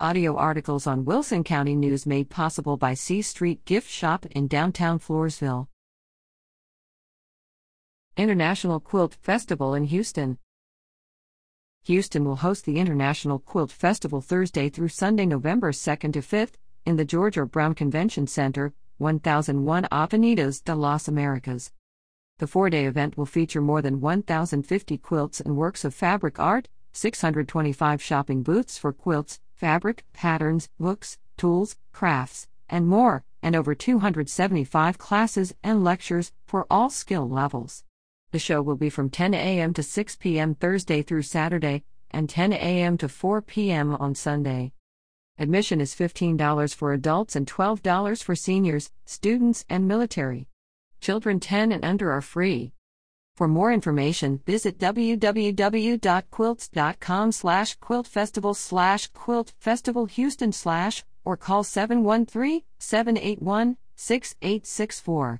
Audio articles on Wilson County News made possible by C Street Gift Shop in downtown Floresville. International Quilt Festival in Houston. Houston will host the International Quilt Festival Thursday through Sunday, November 2nd to 5th, in the George. Brown Convention Center, 1001 Avenidas de las Americas. The four day event will feature more than 1,050 quilts and works of fabric art, 625 shopping booths for quilts, fabric, patterns, books, tools, crafts, and more, and over 275 classes and lectures for all skill levels. The show will be from 10 a.m. to 6 p.m. Thursday through Saturday, and 10 a.m. to 4 p.m. on Sunday. Admission is $15 for adults and $12 for seniors, students, and military. Children 10 and under are free. For more information, visit www.quilts.com slash quiltfestival slash quiltfestivalhouston slash or call 713-781-6864.